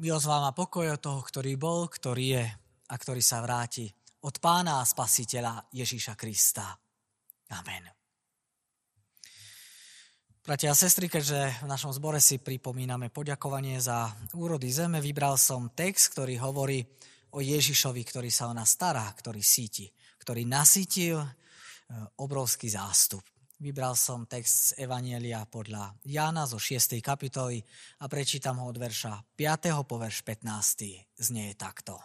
Milosť a pokoj od toho, ktorý bol, ktorý je a ktorý sa vráti od pána a spasiteľa Ježíša Krista. Amen. Bratia a sestry, keďže v našom zbore si pripomíname poďakovanie za úrody zeme, vybral som text, ktorý hovorí o Ježišovi, ktorý sa o nás stará, ktorý síti, ktorý nasítil e, obrovský zástup. Vybral som text z Evanielia podľa Jána zo 6. kapitoly a prečítam ho od verša 5. po verš 15. Znie takto.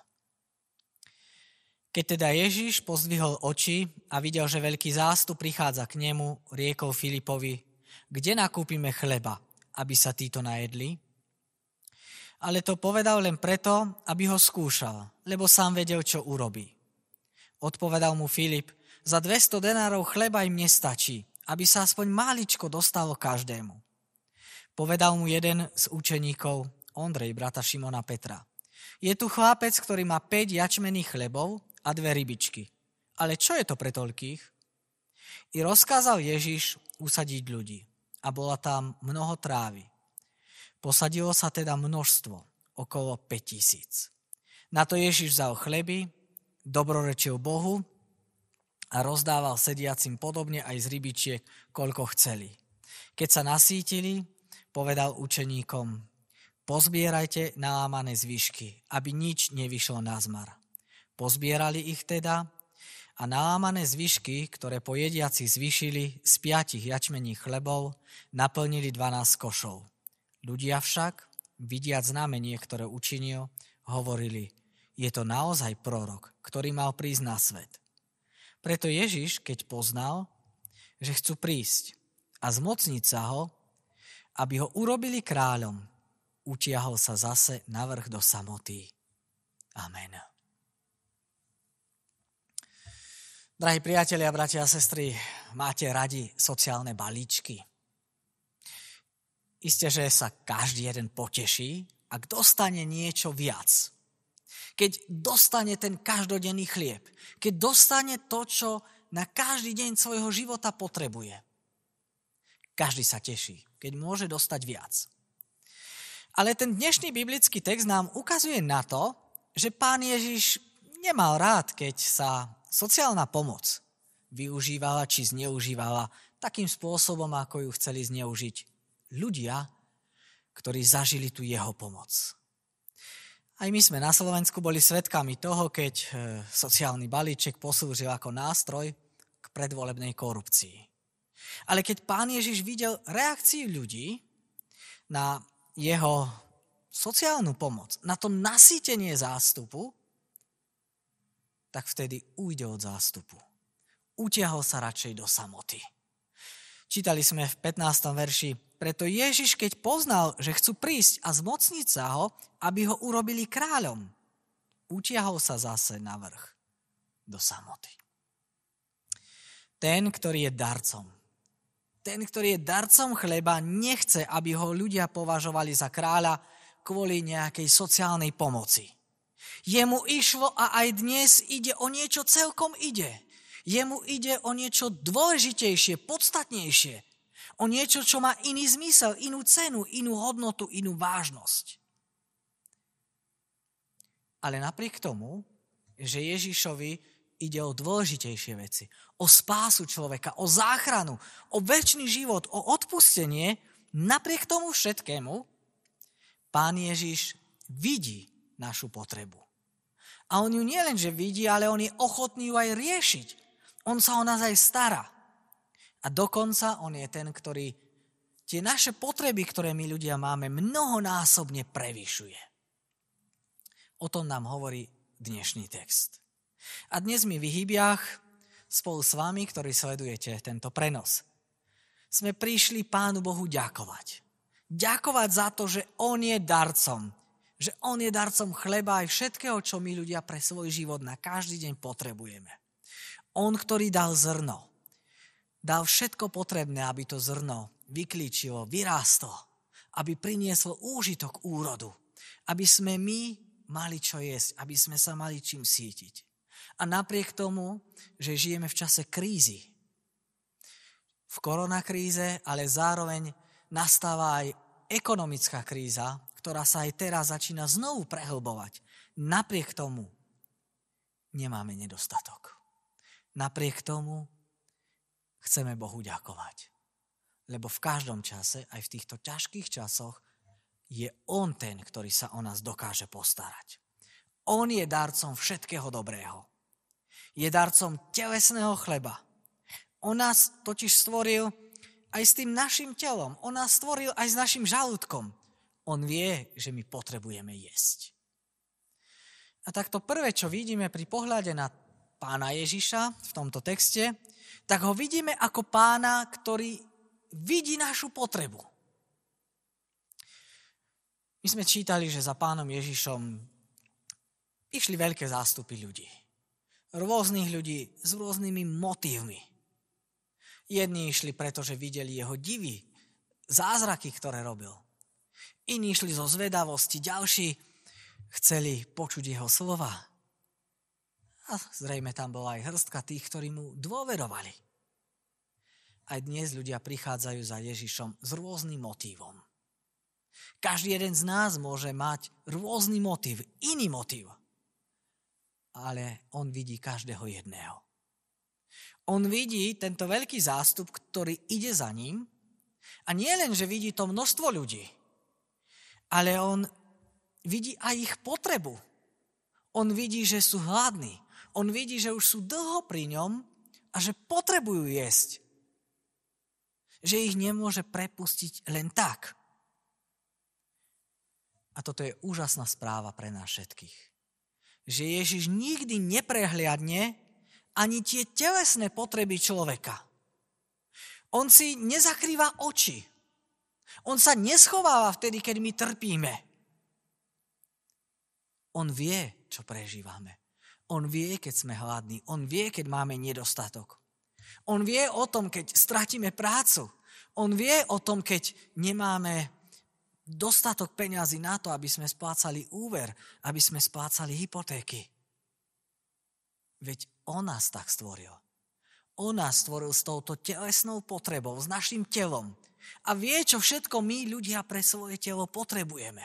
Keď teda Ježiš pozdvihol oči a videl, že veľký zástup prichádza k nemu, riekol Filipovi, kde nakúpime chleba, aby sa títo najedli? Ale to povedal len preto, aby ho skúšal, lebo sám vedel, čo urobí. Odpovedal mu Filip, za 200 denárov chleba im nestačí, aby sa aspoň máličko dostalo každému. Povedal mu jeden z učeníkov, Ondrej, brata Šimona Petra. Je tu chlapec, ktorý má 5 jačmených chlebov a dve rybičky. Ale čo je to pre toľkých? I rozkázal Ježiš usadiť ľudí a bola tam mnoho trávy. Posadilo sa teda množstvo, okolo 5000. Na to Ježiš vzal chleby, dobrorečil Bohu a rozdával sediacim podobne aj z rybičiek, koľko chceli. Keď sa nasítili, povedal učeníkom, pozbierajte nalámané zvyšky, aby nič nevyšlo na zmar. Pozbierali ich teda a nalámané zvyšky, ktoré po jediaci zvyšili z piatich jačmení chlebov, naplnili 12 košov. Ľudia však, vidiac znamenie, ktoré učinil, hovorili, je to naozaj prorok, ktorý mal prísť na svet. Preto Ježiš, keď poznal, že chcú prísť a zmocniť sa ho, aby ho urobili kráľom, utiahol sa zase navrh do samoty. Amen. Drahí priatelia, bratia a sestry, máte radi sociálne balíčky? Isté, že sa každý jeden poteší, ak dostane niečo viac. Keď dostane ten každodenný chlieb. Keď dostane to, čo na každý deň svojho života potrebuje. Každý sa teší, keď môže dostať viac. Ale ten dnešný biblický text nám ukazuje na to, že pán Ježiš nemal rád, keď sa sociálna pomoc využívala či zneužívala takým spôsobom, ako ju chceli zneužiť ľudia, ktorí zažili tu jeho pomoc. Aj my sme na Slovensku boli svedkami toho, keď e, sociálny balíček poslúžil ako nástroj k predvolebnej korupcii. Ale keď pán Ježiš videl reakciu ľudí na jeho sociálnu pomoc, na to nasýtenie zástupu, tak vtedy ujde od zástupu. Utiahol sa radšej do samoty. Čítali sme v 15. verši, preto Ježiš, keď poznal, že chcú prísť a zmocniť sa ho, aby ho urobili kráľom, utiahol sa zase na vrch do samoty. Ten, ktorý je darcom, ten, ktorý je darcom chleba, nechce, aby ho ľudia považovali za kráľa kvôli nejakej sociálnej pomoci. Jemu išlo a aj dnes ide o niečo celkom ide. Jemu ide o niečo dôležitejšie, podstatnejšie. O niečo, čo má iný zmysel, inú cenu, inú hodnotu, inú vážnosť. Ale napriek tomu, že Ježišovi ide o dôležitejšie veci, o spásu človeka, o záchranu, o väčší život, o odpustenie, napriek tomu všetkému, pán Ježiš vidí našu potrebu. A on ju nielen, že vidí, ale on je ochotný ju aj riešiť. On sa o nás aj stará. A dokonca on je ten, ktorý tie naše potreby, ktoré my ľudia máme, mnohonásobne prevyšuje. O tom nám hovorí dnešný text. A dnes mi v Hybiach spolu s vami, ktorí sledujete tento prenos, sme prišli Pánu Bohu ďakovať. Ďakovať za to, že On je darcom, že on je darcom chleba aj všetkého, čo my ľudia pre svoj život na každý deň potrebujeme. On, ktorý dal zrno, dal všetko potrebné, aby to zrno vyklíčilo, vyrástlo, aby prinieslo úžitok úrodu, aby sme my mali čo jesť, aby sme sa mali čím sítiť. A napriek tomu, že žijeme v čase krízy, v koronakríze, ale zároveň nastáva aj ekonomická kríza, ktorá sa aj teraz začína znovu prehlbovať. Napriek tomu nemáme nedostatok. Napriek tomu chceme Bohu ďakovať. Lebo v každom čase, aj v týchto ťažkých časoch, je On ten, ktorý sa o nás dokáže postarať. On je darcom všetkého dobrého. Je darcom telesného chleba. On nás totiž stvoril aj s tým našim telom. On nás stvoril aj s našim žalúdkom. On vie, že my potrebujeme jesť. A tak to prvé, čo vidíme pri pohľade na pána Ježiša v tomto texte, tak ho vidíme ako pána, ktorý vidí našu potrebu. My sme čítali, že za pánom Ježišom išli veľké zástupy ľudí. Rôznych ľudí s rôznymi motívmi. Jedni išli, pretože videli jeho divy, zázraky, ktoré robil. Iní išli zo zvedavosti, ďalší chceli počuť jeho slova. A zrejme tam bola aj hrstka tých, ktorí mu dôverovali. Aj dnes ľudia prichádzajú za Ježišom s rôznym motívom. Každý jeden z nás môže mať rôzny motív, iný motív. Ale on vidí každého jedného. On vidí tento veľký zástup, ktorý ide za ním a nie len, že vidí to množstvo ľudí, ale on vidí aj ich potrebu. On vidí, že sú hladní. On vidí, že už sú dlho pri ňom a že potrebujú jesť. Že ich nemôže prepustiť len tak. A toto je úžasná správa pre nás všetkých. Že Ježiš nikdy neprehliadne ani tie telesné potreby človeka. On si nezakrýva oči. On sa neschováva vtedy, keď my trpíme. On vie, čo prežívame. On vie, keď sme hladní. On vie, keď máme nedostatok. On vie o tom, keď stratíme prácu. On vie o tom, keď nemáme dostatok peňazí na to, aby sme splácali úver, aby sme splácali hypotéky. Veď on nás tak stvoril. On nás stvoril s touto telesnou potrebou, s našim telom. A vie, čo všetko my ľudia pre svoje telo potrebujeme.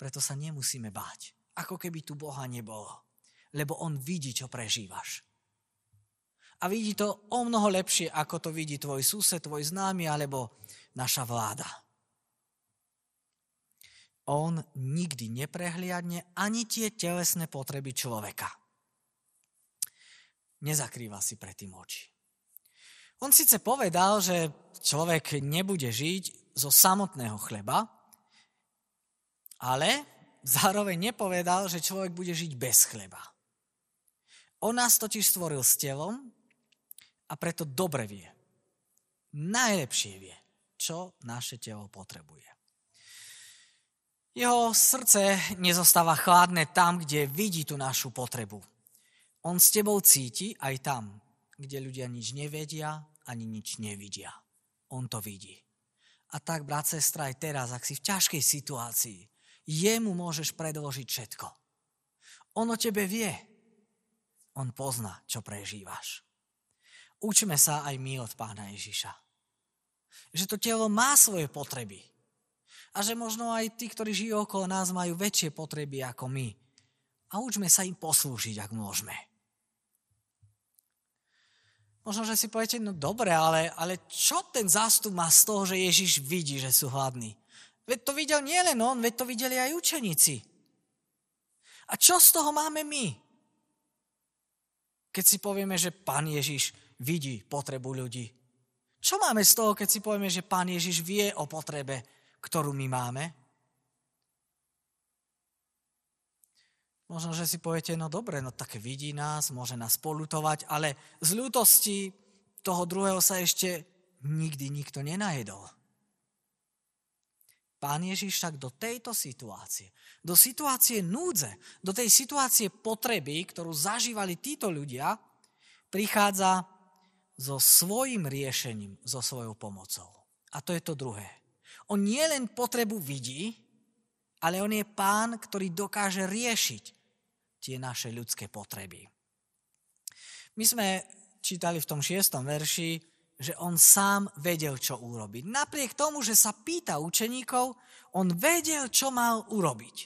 Preto sa nemusíme báť, ako keby tu Boha nebolo. Lebo On vidí, čo prežívaš. A vidí to o mnoho lepšie, ako to vidí tvoj sused, tvoj známy alebo naša vláda on nikdy neprehliadne ani tie telesné potreby človeka. Nezakrýva si predtým oči. On síce povedal, že človek nebude žiť zo samotného chleba, ale zároveň nepovedal, že človek bude žiť bez chleba. On nás totiž stvoril s telom a preto dobre vie, najlepšie vie, čo naše telo potrebuje. Jeho srdce nezostáva chladné tam, kde vidí tú našu potrebu. On s tebou cíti aj tam, kde ľudia nič nevedia ani nič nevidia. On to vidí. A tak, brat, sestra, aj teraz, ak si v ťažkej situácii, jemu môžeš predložiť všetko. On o tebe vie. On pozná, čo prežívaš. Učme sa aj my od pána Ježiša. Že to telo má svoje potreby a že možno aj tí, ktorí žijú okolo nás, majú väčšie potreby ako my. A učme sa im poslúžiť, ak môžeme. Možno, že si poviete, no dobre, ale, ale čo ten zástup má z toho, že Ježiš vidí, že sú hladní? Veď to videl nielen on, veď to videli aj učeníci. A čo z toho máme my? Keď si povieme, že pán Ježiš vidí potrebu ľudí. Čo máme z toho, keď si povieme, že pán Ježiš vie o potrebe ktorú my máme? Možno, že si poviete, no dobre, no tak vidí nás, môže nás polutovať, ale z ľútosti toho druhého sa ešte nikdy nikto nenajedol. Pán Ježiš však do tejto situácie, do situácie núdze, do tej situácie potreby, ktorú zažívali títo ľudia, prichádza so svojim riešením, so svojou pomocou. A to je to druhé. On nie len potrebu vidí, ale on je pán, ktorý dokáže riešiť tie naše ľudské potreby. My sme čítali v tom šiestom verši, že on sám vedel, čo urobiť. Napriek tomu, že sa pýta učeníkov, on vedel, čo mal urobiť.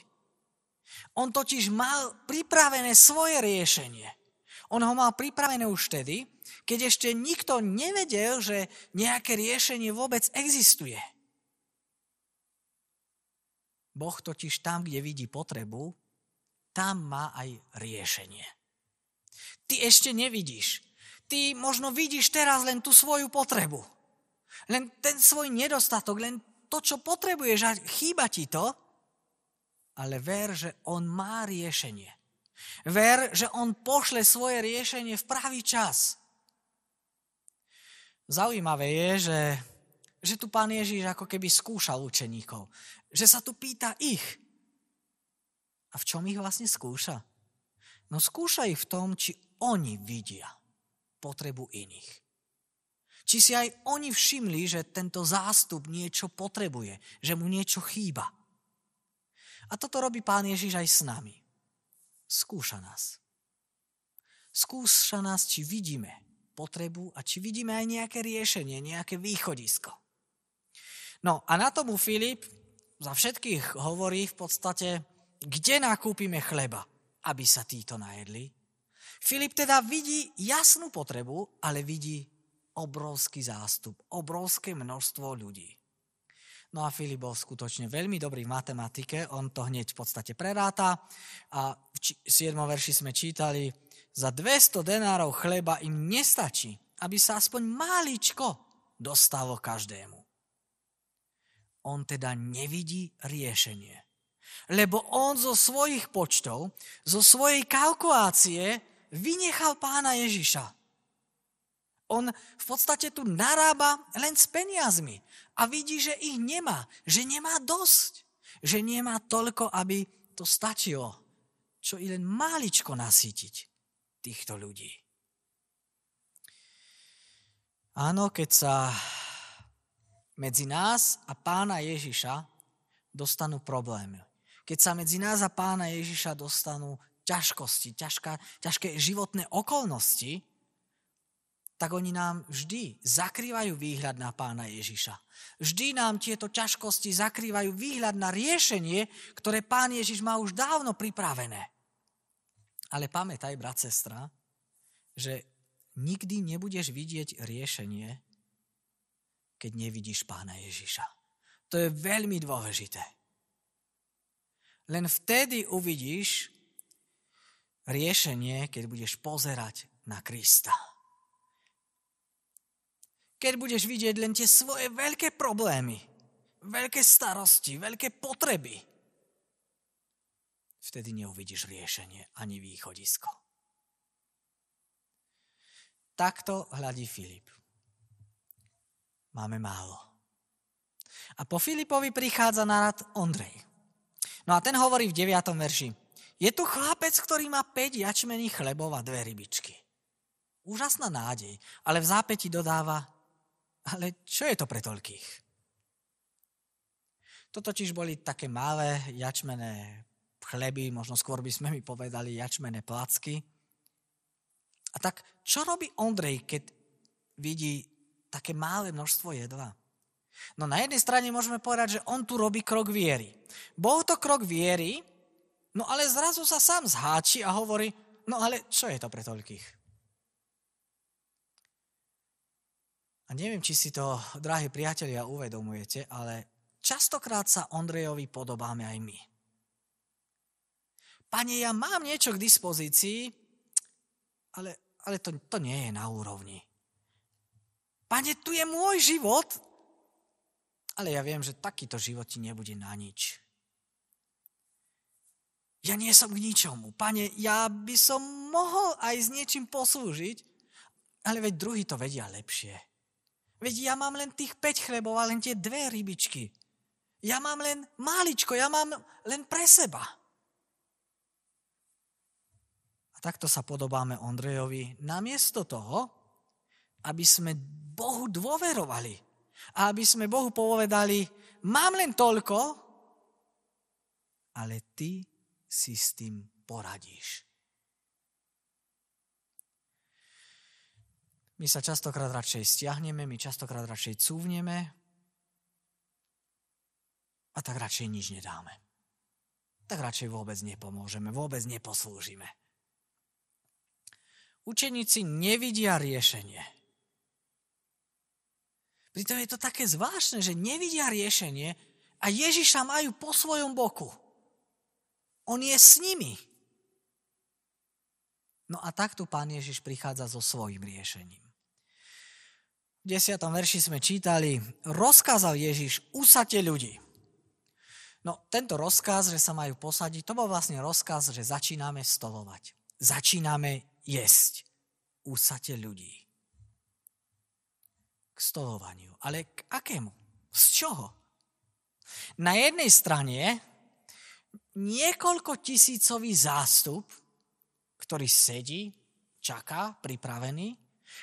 On totiž mal pripravené svoje riešenie. On ho mal pripravené už vtedy, keď ešte nikto nevedel, že nejaké riešenie vôbec existuje. Boh totiž tam, kde vidí potrebu, tam má aj riešenie. Ty ešte nevidíš, Ty možno vidíš teraz len tú svoju potrebu. Len ten svoj nedostatok, len to, čo potrebuješ a chýba ti to, ale ver, že on má riešenie. Ver, že on pošle svoje riešenie v pravý čas. Zaujímavé je, že, že tu pán Ježíš ako keby skúšal učeníkov. Že sa tu pýta ich. A v čom ich vlastne skúša? No skúša ich v tom, či oni vidia potrebu iných. Či si aj oni všimli, že tento zástup niečo potrebuje, že mu niečo chýba. A toto robí pán Ježiš aj s nami. Skúša nás. Skúša nás, či vidíme potrebu a či vidíme aj nejaké riešenie, nejaké východisko. No a na tomu Filip za všetkých hovorí v podstate, kde nakúpime chleba, aby sa títo najedli. Filip teda vidí jasnú potrebu, ale vidí obrovský zástup, obrovské množstvo ľudí. No a Filip bol skutočne veľmi dobrý v matematike, on to hneď v podstate preráta a v 7. verši sme čítali, za 200 denárov chleba im nestačí, aby sa aspoň máličko dostalo každému. On teda nevidí riešenie. Lebo on zo svojich počtov, zo svojej kalkulácie vynechal pána Ježiša. On v podstate tu narába len s peniazmi a vidí, že ich nemá, že nemá dosť, že nemá toľko, aby to stačilo, čo i len máličko nasýtiť týchto ľudí. Áno, keď sa medzi nás a pána Ježiša dostanú problémy. Keď sa medzi nás a pána Ježiša dostanú ťažkosti, ťažká, ťažké životné okolnosti, tak oni nám vždy zakrývajú výhľad na pána Ježiša. Vždy nám tieto ťažkosti zakrývajú výhľad na riešenie, ktoré pán Ježiš má už dávno pripravené. Ale pamätaj, brat, sestra, že nikdy nebudeš vidieť riešenie, keď nevidíš pána Ježiša. To je veľmi dôležité. Len vtedy uvidíš, riešenie, keď budeš pozerať na Krista. Keď budeš vidieť len tie svoje veľké problémy, veľké starosti, veľké potreby, vtedy neuvidíš riešenie ani východisko. Takto hľadí Filip. Máme málo. A po Filipovi prichádza na rad Ondrej. No a ten hovorí v 9. verši. Je tu chlapec, ktorý má 5 jačmených chlebov a dve rybičky. Úžasná nádej, ale v zápäti dodáva, ale čo je to pre toľkých? To totiž boli také malé jačmené chleby, možno skôr by sme mi povedali jačmené placky. A tak čo robí Ondrej, keď vidí také malé množstvo jedla? No na jednej strane môžeme povedať, že on tu robí krok viery. Bol to krok viery, No ale zrazu sa sám zháči a hovorí, no ale čo je to pre toľkých? A neviem, či si to, drahí priatelia, uvedomujete, ale častokrát sa Ondrejovi podobáme aj my. Pane, ja mám niečo k dispozícii, ale, ale to, to nie je na úrovni. Pane, tu je môj život, ale ja viem, že takýto život ti nebude na nič. Ja nie som k ničomu. Pane, ja by som mohol aj s niečím poslúžiť, ale veď druhý to vedia lepšie. Veď ja mám len tých 5 chlebov a len tie dve rybičky. Ja mám len máličko, ja mám len pre seba. A takto sa podobáme Ondrejovi. Namiesto toho, aby sme Bohu dôverovali a aby sme Bohu povedali, mám len toľko, ale ty si s tým poradíš. My sa častokrát radšej stiahneme, my častokrát radšej cúvneme a tak radšej nič nedáme. Tak radšej vôbec nepomôžeme, vôbec neposlúžime. Učeníci nevidia riešenie. Pritom je to také zvláštne, že nevidia riešenie a Ježiša majú po svojom boku. On je s nimi. No a takto pán Ježiš prichádza so svojím riešením. V 10. verši sme čítali, rozkázal Ježiš, usate ľudí. No tento rozkaz, že sa majú posadiť, to bol vlastne rozkaz, že začíname stolovať. Začíname jesť. Úsate ľudí. K stolovaniu. Ale k akému? Z čoho? Na jednej strane niekoľko tisícový zástup, ktorý sedí, čaká, pripravený,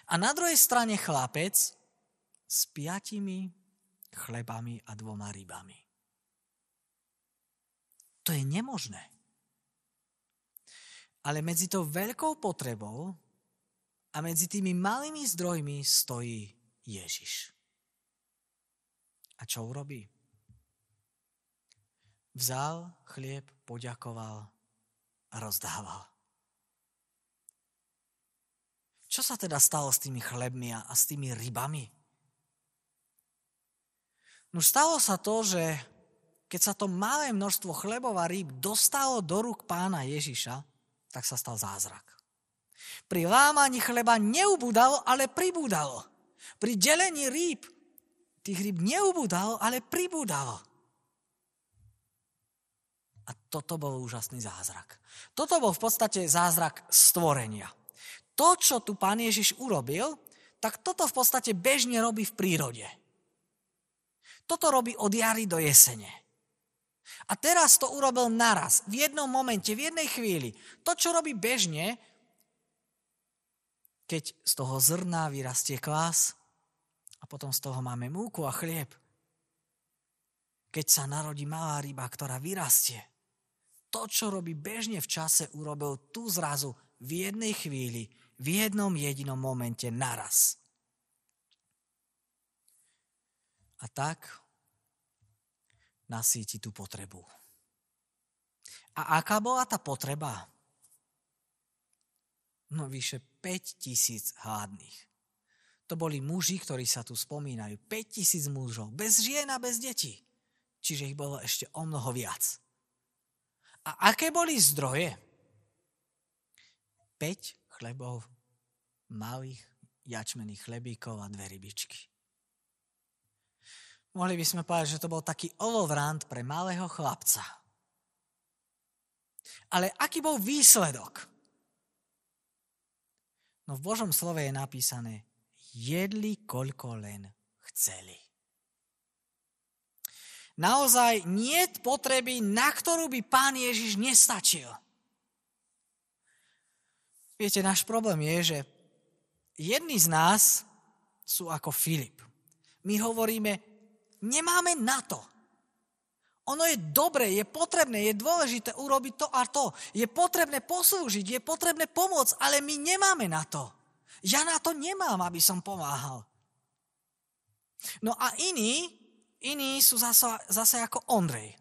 a na druhej strane chlapec s piatimi chlebami a dvoma rybami. To je nemožné. Ale medzi tou veľkou potrebou a medzi tými malými zdrojmi stojí Ježiš. A čo urobí? Vzal chlieb, poďakoval a rozdával. Čo sa teda stalo s tými chlebmi a s tými rybami? No stalo sa to, že keď sa to malé množstvo chlebov a rýb dostalo do rúk pána Ježiša, tak sa stal zázrak. Pri lámaní chleba neubudalo, ale pribúdalo. Pri delení rýb tých rýb neubudalo, ale pribúdalo. Toto bol úžasný zázrak. Toto bol v podstate zázrak stvorenia. To, čo tu pán Ježiš urobil, tak toto v podstate bežne robí v prírode. Toto robí od jary do jesene. A teraz to urobil naraz, v jednom momente, v jednej chvíli. To, čo robí bežne, keď z toho zrna vyrastie kvás a potom z toho máme múku a chlieb. Keď sa narodí malá ryba, ktorá vyrastie. To, čo robí bežne v čase, urobil tu zrazu v jednej chvíli, v jednom jedinom momente naraz. A tak nasíti tú potrebu. A aká bola tá potreba? No vyše 5 tisíc hladných. To boli muži, ktorí sa tu spomínajú. 5 tisíc mužov, bez žien a bez detí. Čiže ich bolo ešte o mnoho viac. A aké boli zdroje? 5 chlebov, malých jačmených chlebíkov a dve rybičky. Mohli by sme povedať, že to bol taký olovrant pre malého chlapca. Ale aký bol výsledok? No v Božom slove je napísané, jedli koľko len chceli. Naozaj nie potreby, na ktorú by pán Ježiš nestačil. Viete, náš problém je, že jedni z nás sú ako Filip. My hovoríme, Nemáme na to. Ono je dobre, je potrebné, je dôležité urobiť to a to. Je potrebné poslúžiť, je potrebné pomôcť, ale my nemáme na to. Ja na to nemám, aby som pomáhal. No a iní, iní sú zase, zase ako Ondrej.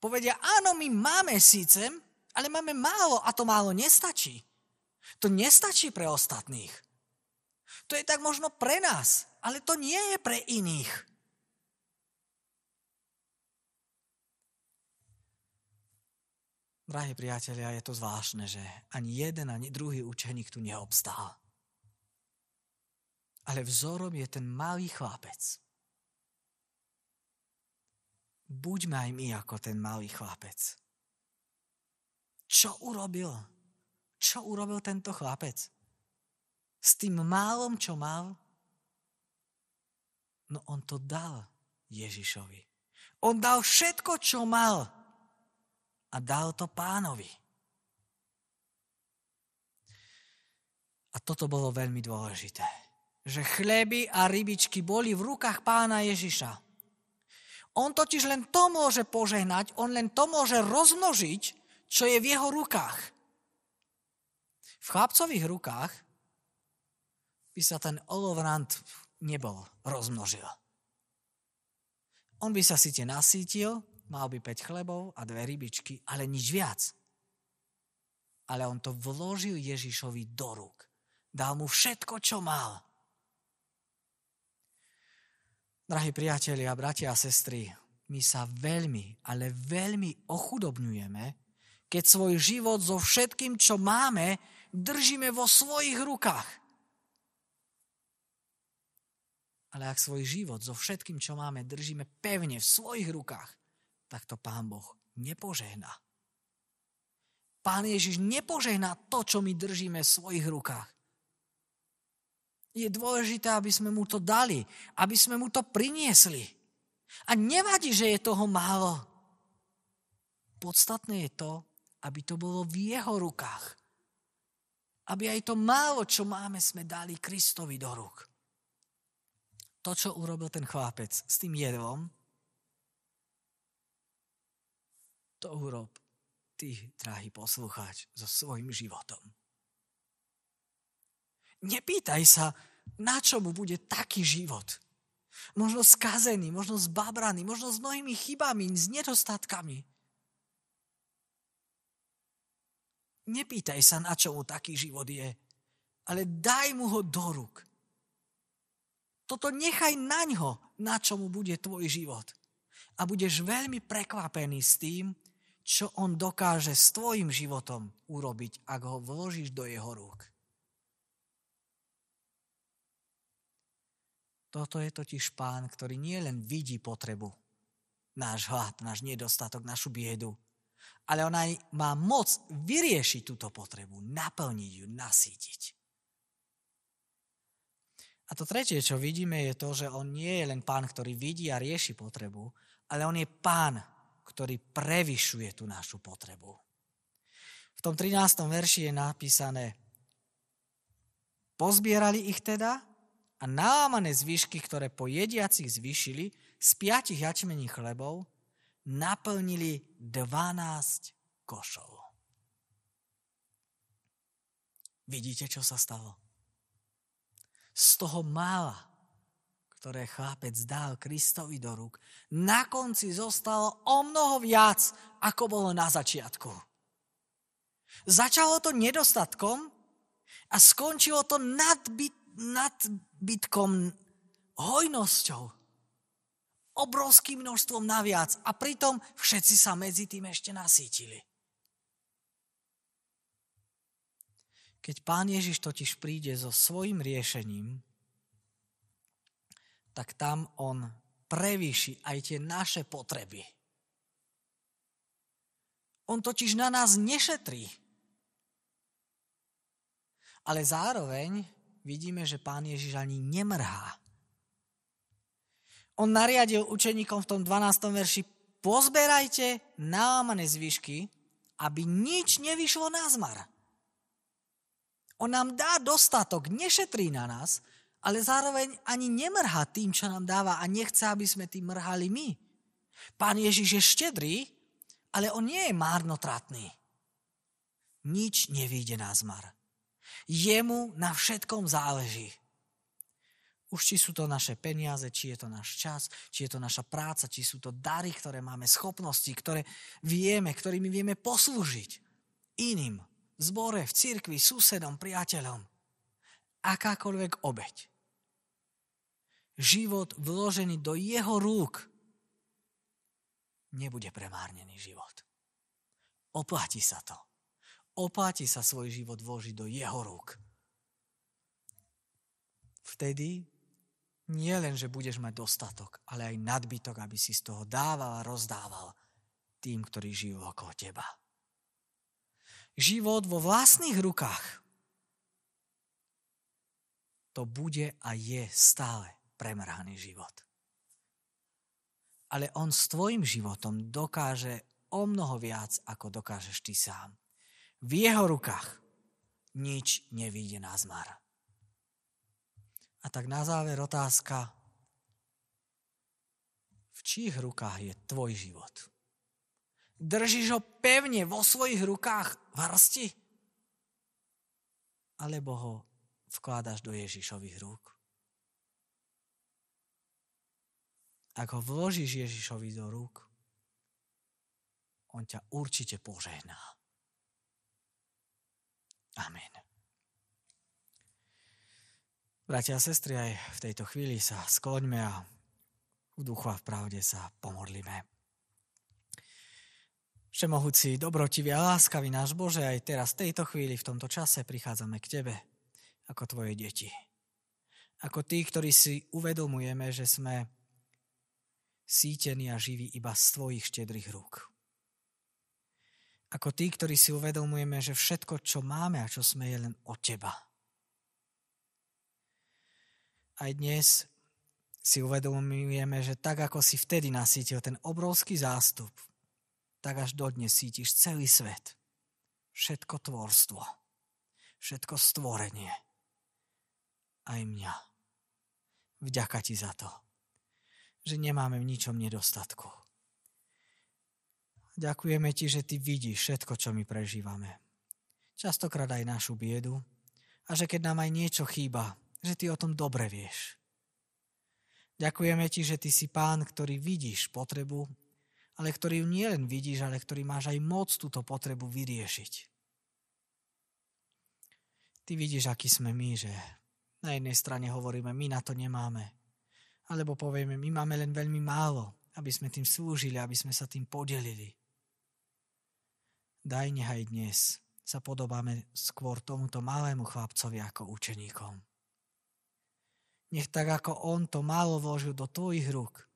Povedia, áno, my máme síce, ale máme málo a to málo nestačí. To nestačí pre ostatných. To je tak možno pre nás, ale to nie je pre iných. Drahí priatelia, je to zvláštne, že ani jeden, ani druhý učeník tu neobstál. Ale vzorom je ten malý chlapec. Buďme aj my ako ten malý chlapec. Čo urobil? Čo urobil tento chlapec? S tým málom, čo mal? No on to dal Ježišovi. On dal všetko, čo mal a dal to pánovi. A toto bolo veľmi dôležité. Že chleby a rybičky boli v rukách pána Ježiša. On totiž len to môže požehnať, on len to môže rozmnožiť, čo je v jeho rukách. V chlapcových rukách by sa ten olovrant nebol rozmnožil. On by sa síte nasítil, mal by 5 chlebov a dve rybičky, ale nič viac. Ale on to vložil Ježišovi do rúk. Dal mu všetko, čo mal. Drahí priatelia, bratia a sestry, my sa veľmi, ale veľmi ochudobňujeme, keď svoj život so všetkým, čo máme, držíme vo svojich rukách. Ale ak svoj život so všetkým, čo máme, držíme pevne v svojich rukách, tak to Pán Boh nepožehná. Pán Ježiš nepožehná to, čo my držíme v svojich rukách. Je dôležité, aby sme mu to dali, aby sme mu to priniesli. A nevadí, že je toho málo. Podstatné je to, aby to bolo v jeho rukách. Aby aj to málo, čo máme, sme dali Kristovi do rúk. To, čo urobil ten chlápec s tým jedlom, to urob ty, drahý poslucháč, so svojim životom. Nepýtaj sa, na čo mu bude taký život. Možno skazený, možno zbabraný, možno s mnohými chybami, s nedostatkami. Nepýtaj sa, na čo mu taký život je, ale daj mu ho do rúk. Toto nechaj na ňo, na čo mu bude tvoj život. A budeš veľmi prekvapený s tým, čo on dokáže s tvojim životom urobiť, ak ho vložíš do jeho rúk. Toto je totiž pán, ktorý nie len vidí potrebu, náš hlad, náš nedostatok, našu biedu, ale on aj má moc vyriešiť túto potrebu, naplniť ju, nasítiť. A to tretie, čo vidíme, je to, že on nie je len pán, ktorý vidí a rieši potrebu, ale on je pán, ktorý prevyšuje tú našu potrebu. V tom 13. verši je napísané, pozbierali ich teda a námané zvyšky, ktoré po jediacich zvyšili z piatich jačmení chlebov, naplnili 12 košov. Vidíte, čo sa stalo? Z toho mála ktoré chlapec dal Kristovi do rúk, na konci zostalo o mnoho viac, ako bolo na začiatku. Začalo to nedostatkom a skončilo to nadbyt, nadbytkom, hojnosťou, obrovským množstvom naviac a pritom všetci sa medzi tým ešte nasítili. Keď pán Ježiš totiž príde so svojim riešením, tak tam on prevýši aj tie naše potreby. On totiž na nás nešetrí. Ale zároveň vidíme, že pán Ježiš ani nemrhá. On nariadil učeníkom v tom 12. verši, pozberajte námané zvyšky, aby nič nevyšlo na zmar. On nám dá dostatok, nešetrí na nás, ale zároveň ani nemrhá tým, čo nám dáva a nechce, aby sme tým mrhali my. Pán Ježiš je štedrý, ale on nie je márnotratný. Nič nevíde na zmar. Jemu na všetkom záleží. Už či sú to naše peniaze, či je to náš čas, či je to naša práca, či sú to dary, ktoré máme, schopnosti, ktoré vieme, ktorými vieme poslúžiť iným, v zbore, v cirkvi, susedom, priateľom. Akákoľvek obeď život vložený do jeho rúk, nebude premárnený život. Oplatí sa to. Oplatí sa svoj život vložiť do jeho rúk. Vtedy nie len, že budeš mať dostatok, ale aj nadbytok, aby si z toho dával a rozdával tým, ktorí žijú okolo teba. Život vo vlastných rukách to bude a je stále premrhaný život. Ale on s tvojim životom dokáže o mnoho viac, ako dokážeš ty sám. V jeho rukách nič nevíde na zmar. A tak na záver otázka, v čích rukách je tvoj život? Držíš ho pevne vo svojich rukách v hrsti? Alebo ho vkládaš do Ježišových rúk. Ak ho vložíš Ježišovi do rúk, on ťa určite požehná. Amen. Bratia a sestry, aj v tejto chvíli sa skloňme a v duchu a v pravde sa pomodlíme. Všemohúci, dobrotivý a láskavý náš Bože, aj teraz v tejto chvíli, v tomto čase prichádzame k Tebe ako Tvoje deti. Ako tí, ktorí si uvedomujeme, že sme sítení a živí iba z Tvojich štedrých rúk. Ako tí, ktorí si uvedomujeme, že všetko, čo máme a čo sme, je len od Teba aj dnes si uvedomujeme, že tak ako si vtedy nasítil ten obrovský zástup, tak až dodnes sítiš celý svet. Všetko tvorstvo. Všetko stvorenie. Aj mňa. Vďaka ti za to, že nemáme v ničom nedostatku. Ďakujeme ti, že ty vidíš všetko, čo my prežívame. Častokrát aj našu biedu a že keď nám aj niečo chýba, že ty o tom dobre vieš. Ďakujeme ti, že ty si pán, ktorý vidíš potrebu, ale ktorý ju nielen vidíš, ale ktorý máš aj moc túto potrebu vyriešiť. Ty vidíš, aký sme my, že na jednej strane hovoríme, my na to nemáme. Alebo povieme, my máme len veľmi málo, aby sme tým slúžili, aby sme sa tým podelili. Daj nechaj dnes sa podobáme skôr tomuto malému chlapcovi ako učeníkom. Nech tak ako on to málo vložil do tvojich rúk,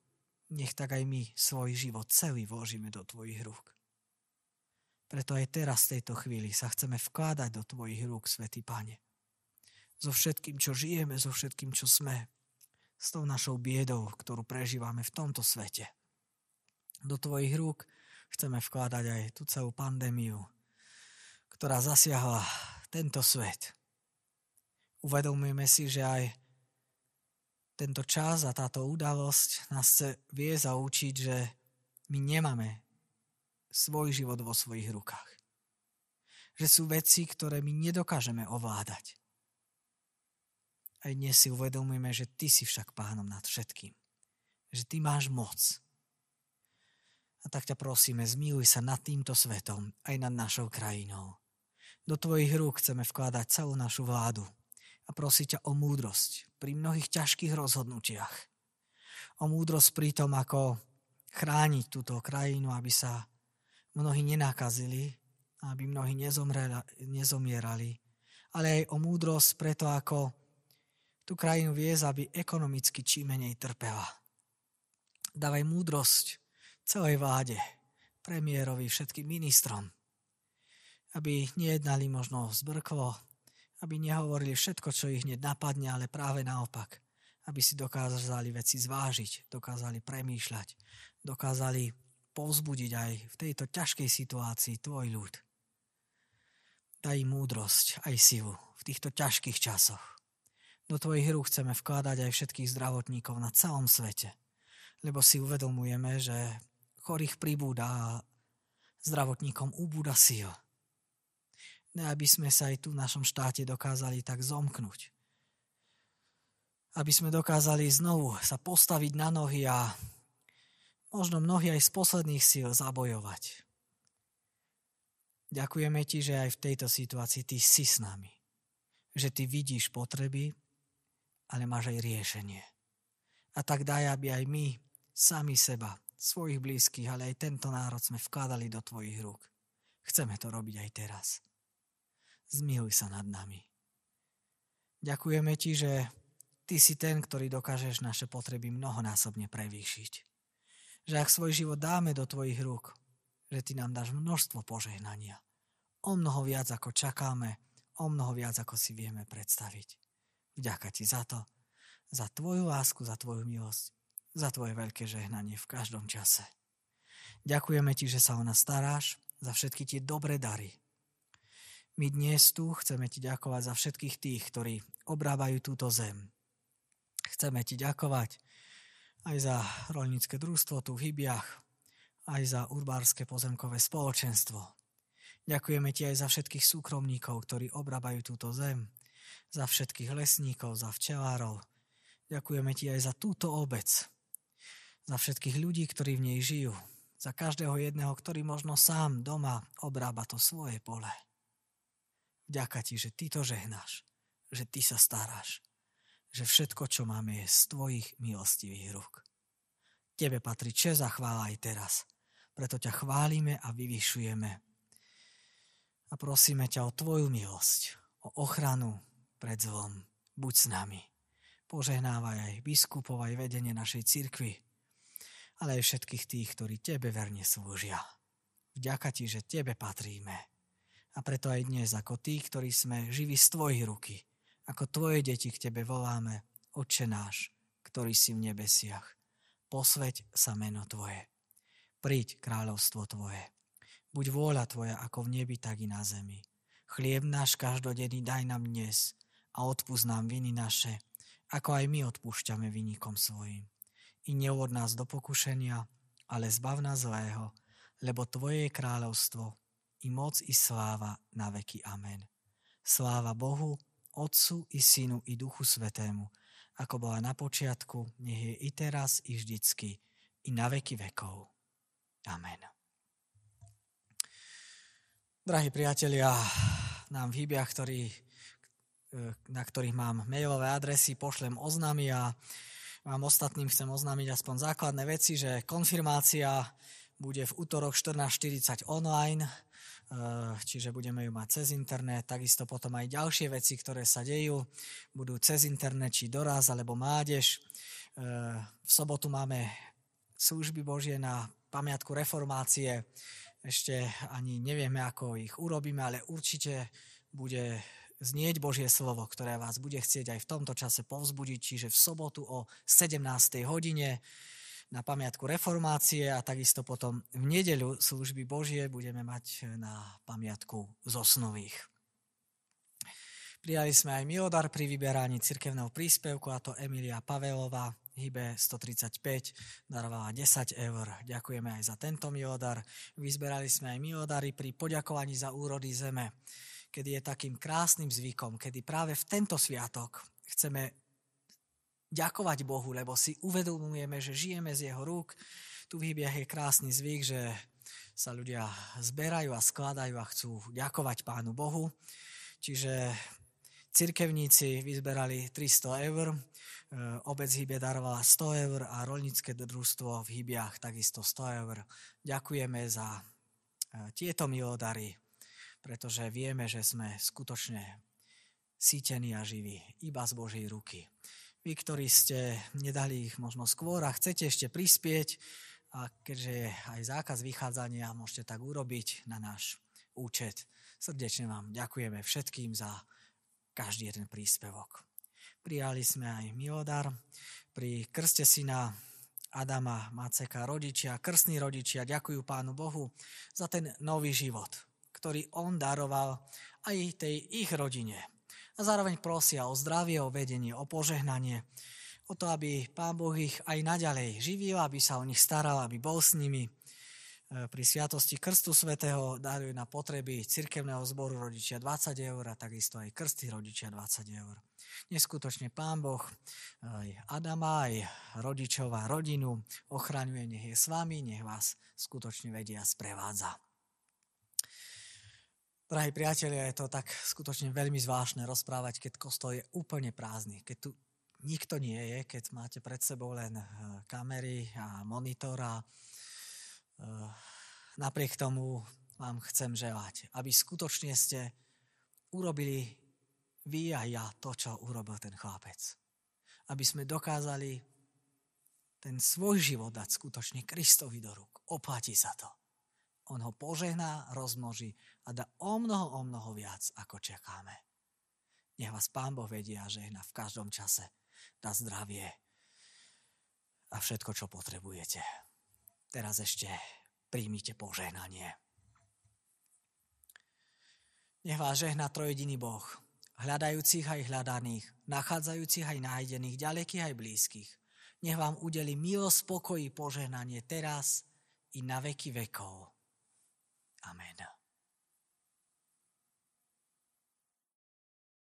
nech tak aj my svoj život celý vložíme do tvojich rúk. Preto aj teraz v tejto chvíli sa chceme vkladať do tvojich rúk, Svetý Pane. So všetkým, čo žijeme, so všetkým, čo sme, s tou našou biedou, ktorú prežívame v tomto svete. Do tvojich rúk chceme vkladať aj tú celú pandémiu, ktorá zasiahla tento svet. Uvedomujeme si, že aj tento čas a táto udalosť nás chce vie zaučiť, že my nemáme svoj život vo svojich rukách. Že sú veci, ktoré my nedokážeme ovládať. Aj dnes si uvedomujeme, že ty si však pánom nad všetkým. Že ty máš moc. A tak ťa prosíme, zmiluj sa nad týmto svetom, aj nad našou krajinou. Do tvojich rúk chceme vkladať celú našu vládu, a prosí ťa o múdrosť pri mnohých ťažkých rozhodnutiach. O múdrosť pri tom, ako chrániť túto krajinu, aby sa mnohí nenakazili, aby mnohí nezomierali, ale aj o múdrosť preto, ako tú krajinu viesť, aby ekonomicky čím menej trpela. Dávaj múdrosť celej vláde, premiérovi, všetkým ministrom, aby nejednali možno zbrklo, aby nehovorili všetko, čo ich hneď napadne, ale práve naopak, aby si dokázali veci zvážiť, dokázali premýšľať, dokázali povzbudiť aj v tejto ťažkej situácii tvoj ľud. Daj múdrosť, aj silu v týchto ťažkých časoch. Do tvojich rúk chceme vkladať aj všetkých zdravotníkov na celom svete, lebo si uvedomujeme, že chorých pribúda a zdravotníkom ubúda síl aby sme sa aj tu v našom štáte dokázali tak zomknúť. Aby sme dokázali znovu sa postaviť na nohy a možno mnohí aj z posledných síl zabojovať. Ďakujeme ti, že aj v tejto situácii ty si s nami. Že ty vidíš potreby, ale máš aj riešenie. A tak daj, aby aj my sami seba, svojich blízkych, ale aj tento národ sme vkladali do tvojich rúk. Chceme to robiť aj teraz zmiluj sa nad nami. Ďakujeme ti, že ty si ten, ktorý dokážeš naše potreby mnohonásobne prevýšiť. Že ak svoj život dáme do tvojich rúk, že ty nám dáš množstvo požehnania. O mnoho viac, ako čakáme, o mnoho viac, ako si vieme predstaviť. Vďaka ti za to, za tvoju lásku, za tvoju milosť, za tvoje veľké žehnanie v každom čase. Ďakujeme ti, že sa o nás staráš, za všetky tie dobré dary, my dnes tu chceme ti ďakovať za všetkých tých, ktorí obrábajú túto zem. Chceme ti ďakovať aj za rolnícke družstvo tu v Hybiach, aj za urbárske pozemkové spoločenstvo. Ďakujeme ti aj za všetkých súkromníkov, ktorí obrábajú túto zem za všetkých lesníkov, za včelárov. Ďakujeme ti aj za túto obec, za všetkých ľudí, ktorí v nej žijú, za každého jedného, ktorý možno sám doma obrába to svoje pole. Vďaka ti, že ty to žehnáš, že ty sa staráš, že všetko, čo máme, je z tvojich milostivých rúk. Tebe patrí čest a chvála aj teraz. Preto ťa chválime a vyvyšujeme. A prosíme ťa o tvoju milosť, o ochranu pred zlom. Buď s nami. Požehnávaj aj biskupov, aj vedenie našej cirkvi, ale aj všetkých tých, ktorí tebe verne slúžia. Vďaka ti, že tebe patríme. A preto aj dnes, ako tí, ktorí sme živí z tvojich ruky, ako tvoje deti k tebe voláme, Oče náš, ktorý si v nebesiach, posveď sa meno tvoje príď kráľovstvo Tvoje. Buď vôľa Tvoja ako v nebi, tak i na zemi. Chlieb náš každodenný daj nám dnes a odpúsť nám viny naše, ako aj my odpúšťame vynikom svojim. I neuvod nás do pokušenia, ale zbav nás zlého, lebo Tvoje je kráľovstvo, i moc, i sláva na veky. Amen. Sláva Bohu, Otcu i Synu i Duchu Svetému, ako bola na počiatku, nech je i teraz, i vždycky, i na veky vekov. Amen. Drahí priatelia, nám v hýbiach, ktorý, na ktorých mám mailové adresy, pošlem oznámy a vám ostatným chcem oznámiť aspoň základné veci, že konfirmácia bude v útorok 14.40 online, e, čiže budeme ju mať cez internet, takisto potom aj ďalšie veci, ktoré sa dejú, budú cez internet, či doraz, alebo mádež. E, v sobotu máme služby Božie na pamiatku reformácie. Ešte ani nevieme, ako ich urobíme, ale určite bude znieť Božie slovo, ktoré vás bude chcieť aj v tomto čase povzbudiť, čiže v sobotu o 17. hodine na pamiatku reformácie a takisto potom v nedeľu služby Božie budeme mať na pamiatku zosnových. Prijali sme aj miodar pri vyberaní cirkevného príspevku, a to Emilia Pavelová, Hybe 135 darovala 10 eur. Ďakujeme aj za tento milodar. Vyzberali sme aj milodary pri poďakovaní za úrody zeme, kedy je takým krásnym zvykom, kedy práve v tento sviatok chceme ďakovať Bohu, lebo si uvedomujeme, že žijeme z jeho rúk. Tu v je krásny zvyk, že sa ľudia zberajú a skladajú a chcú ďakovať Pánu Bohu. Čiže cirkevníci vyzberali 300 eur, Eh, obec Hybie darovala 100 eur a rolnícke družstvo v Hybiach takisto 100 eur. Ďakujeme za eh, tieto milodary, pretože vieme, že sme skutočne sítení a živí iba z Božej ruky. Vy, ktorí ste nedali ich možno skôr a chcete ešte prispieť, a keďže je aj zákaz vychádzania, môžete tak urobiť na náš účet. Srdečne vám ďakujeme všetkým za každý jeden príspevok. Prijali sme aj milodar pri krste syna Adama Maceka rodičia, krstní rodičia ďakujú Pánu Bohu za ten nový život, ktorý on daroval aj tej ich rodine. A zároveň prosia o zdravie, o vedenie, o požehnanie, o to, aby Pán Boh ich aj naďalej živil, aby sa o nich staral, aby bol s nimi, E, pri sviatosti Krstu Svetého darujú na potreby cirkevného zboru rodičia 20 eur a takisto aj krsty rodičia 20 eur. Neskutočne Pán Boh aj Adama, aj rodičov rodinu ochraňuje, nech je s vami, nech vás skutočne vedia sprevádza. Drahí priatelia, je to tak skutočne veľmi zvláštne rozprávať, keď kostol je úplne prázdny, keď tu nikto nie je, keď máte pred sebou len e, kamery a monitor a Eh, napriek tomu vám chcem želať, aby skutočne ste urobili vy a ja to, čo urobil ten chlapec. Aby sme dokázali ten svoj život dať skutočne Kristovi do rúk. Oplatí sa to. On ho požehná, rozmnoží a dá o mnoho, o mnoho viac, ako čakáme. Nech vás Pán Boh vedia a žehna v každom čase. Dá zdravie a všetko, čo potrebujete. Teraz ešte príjmite požehnanie. Nech vás žehna trojediný Boh, hľadajúcich aj hľadaných, nachádzajúcich aj nájdených, ďalekých aj blízkych. Nech vám udeli milosť, spokojí, požehnanie teraz i na veky vekov. Amen.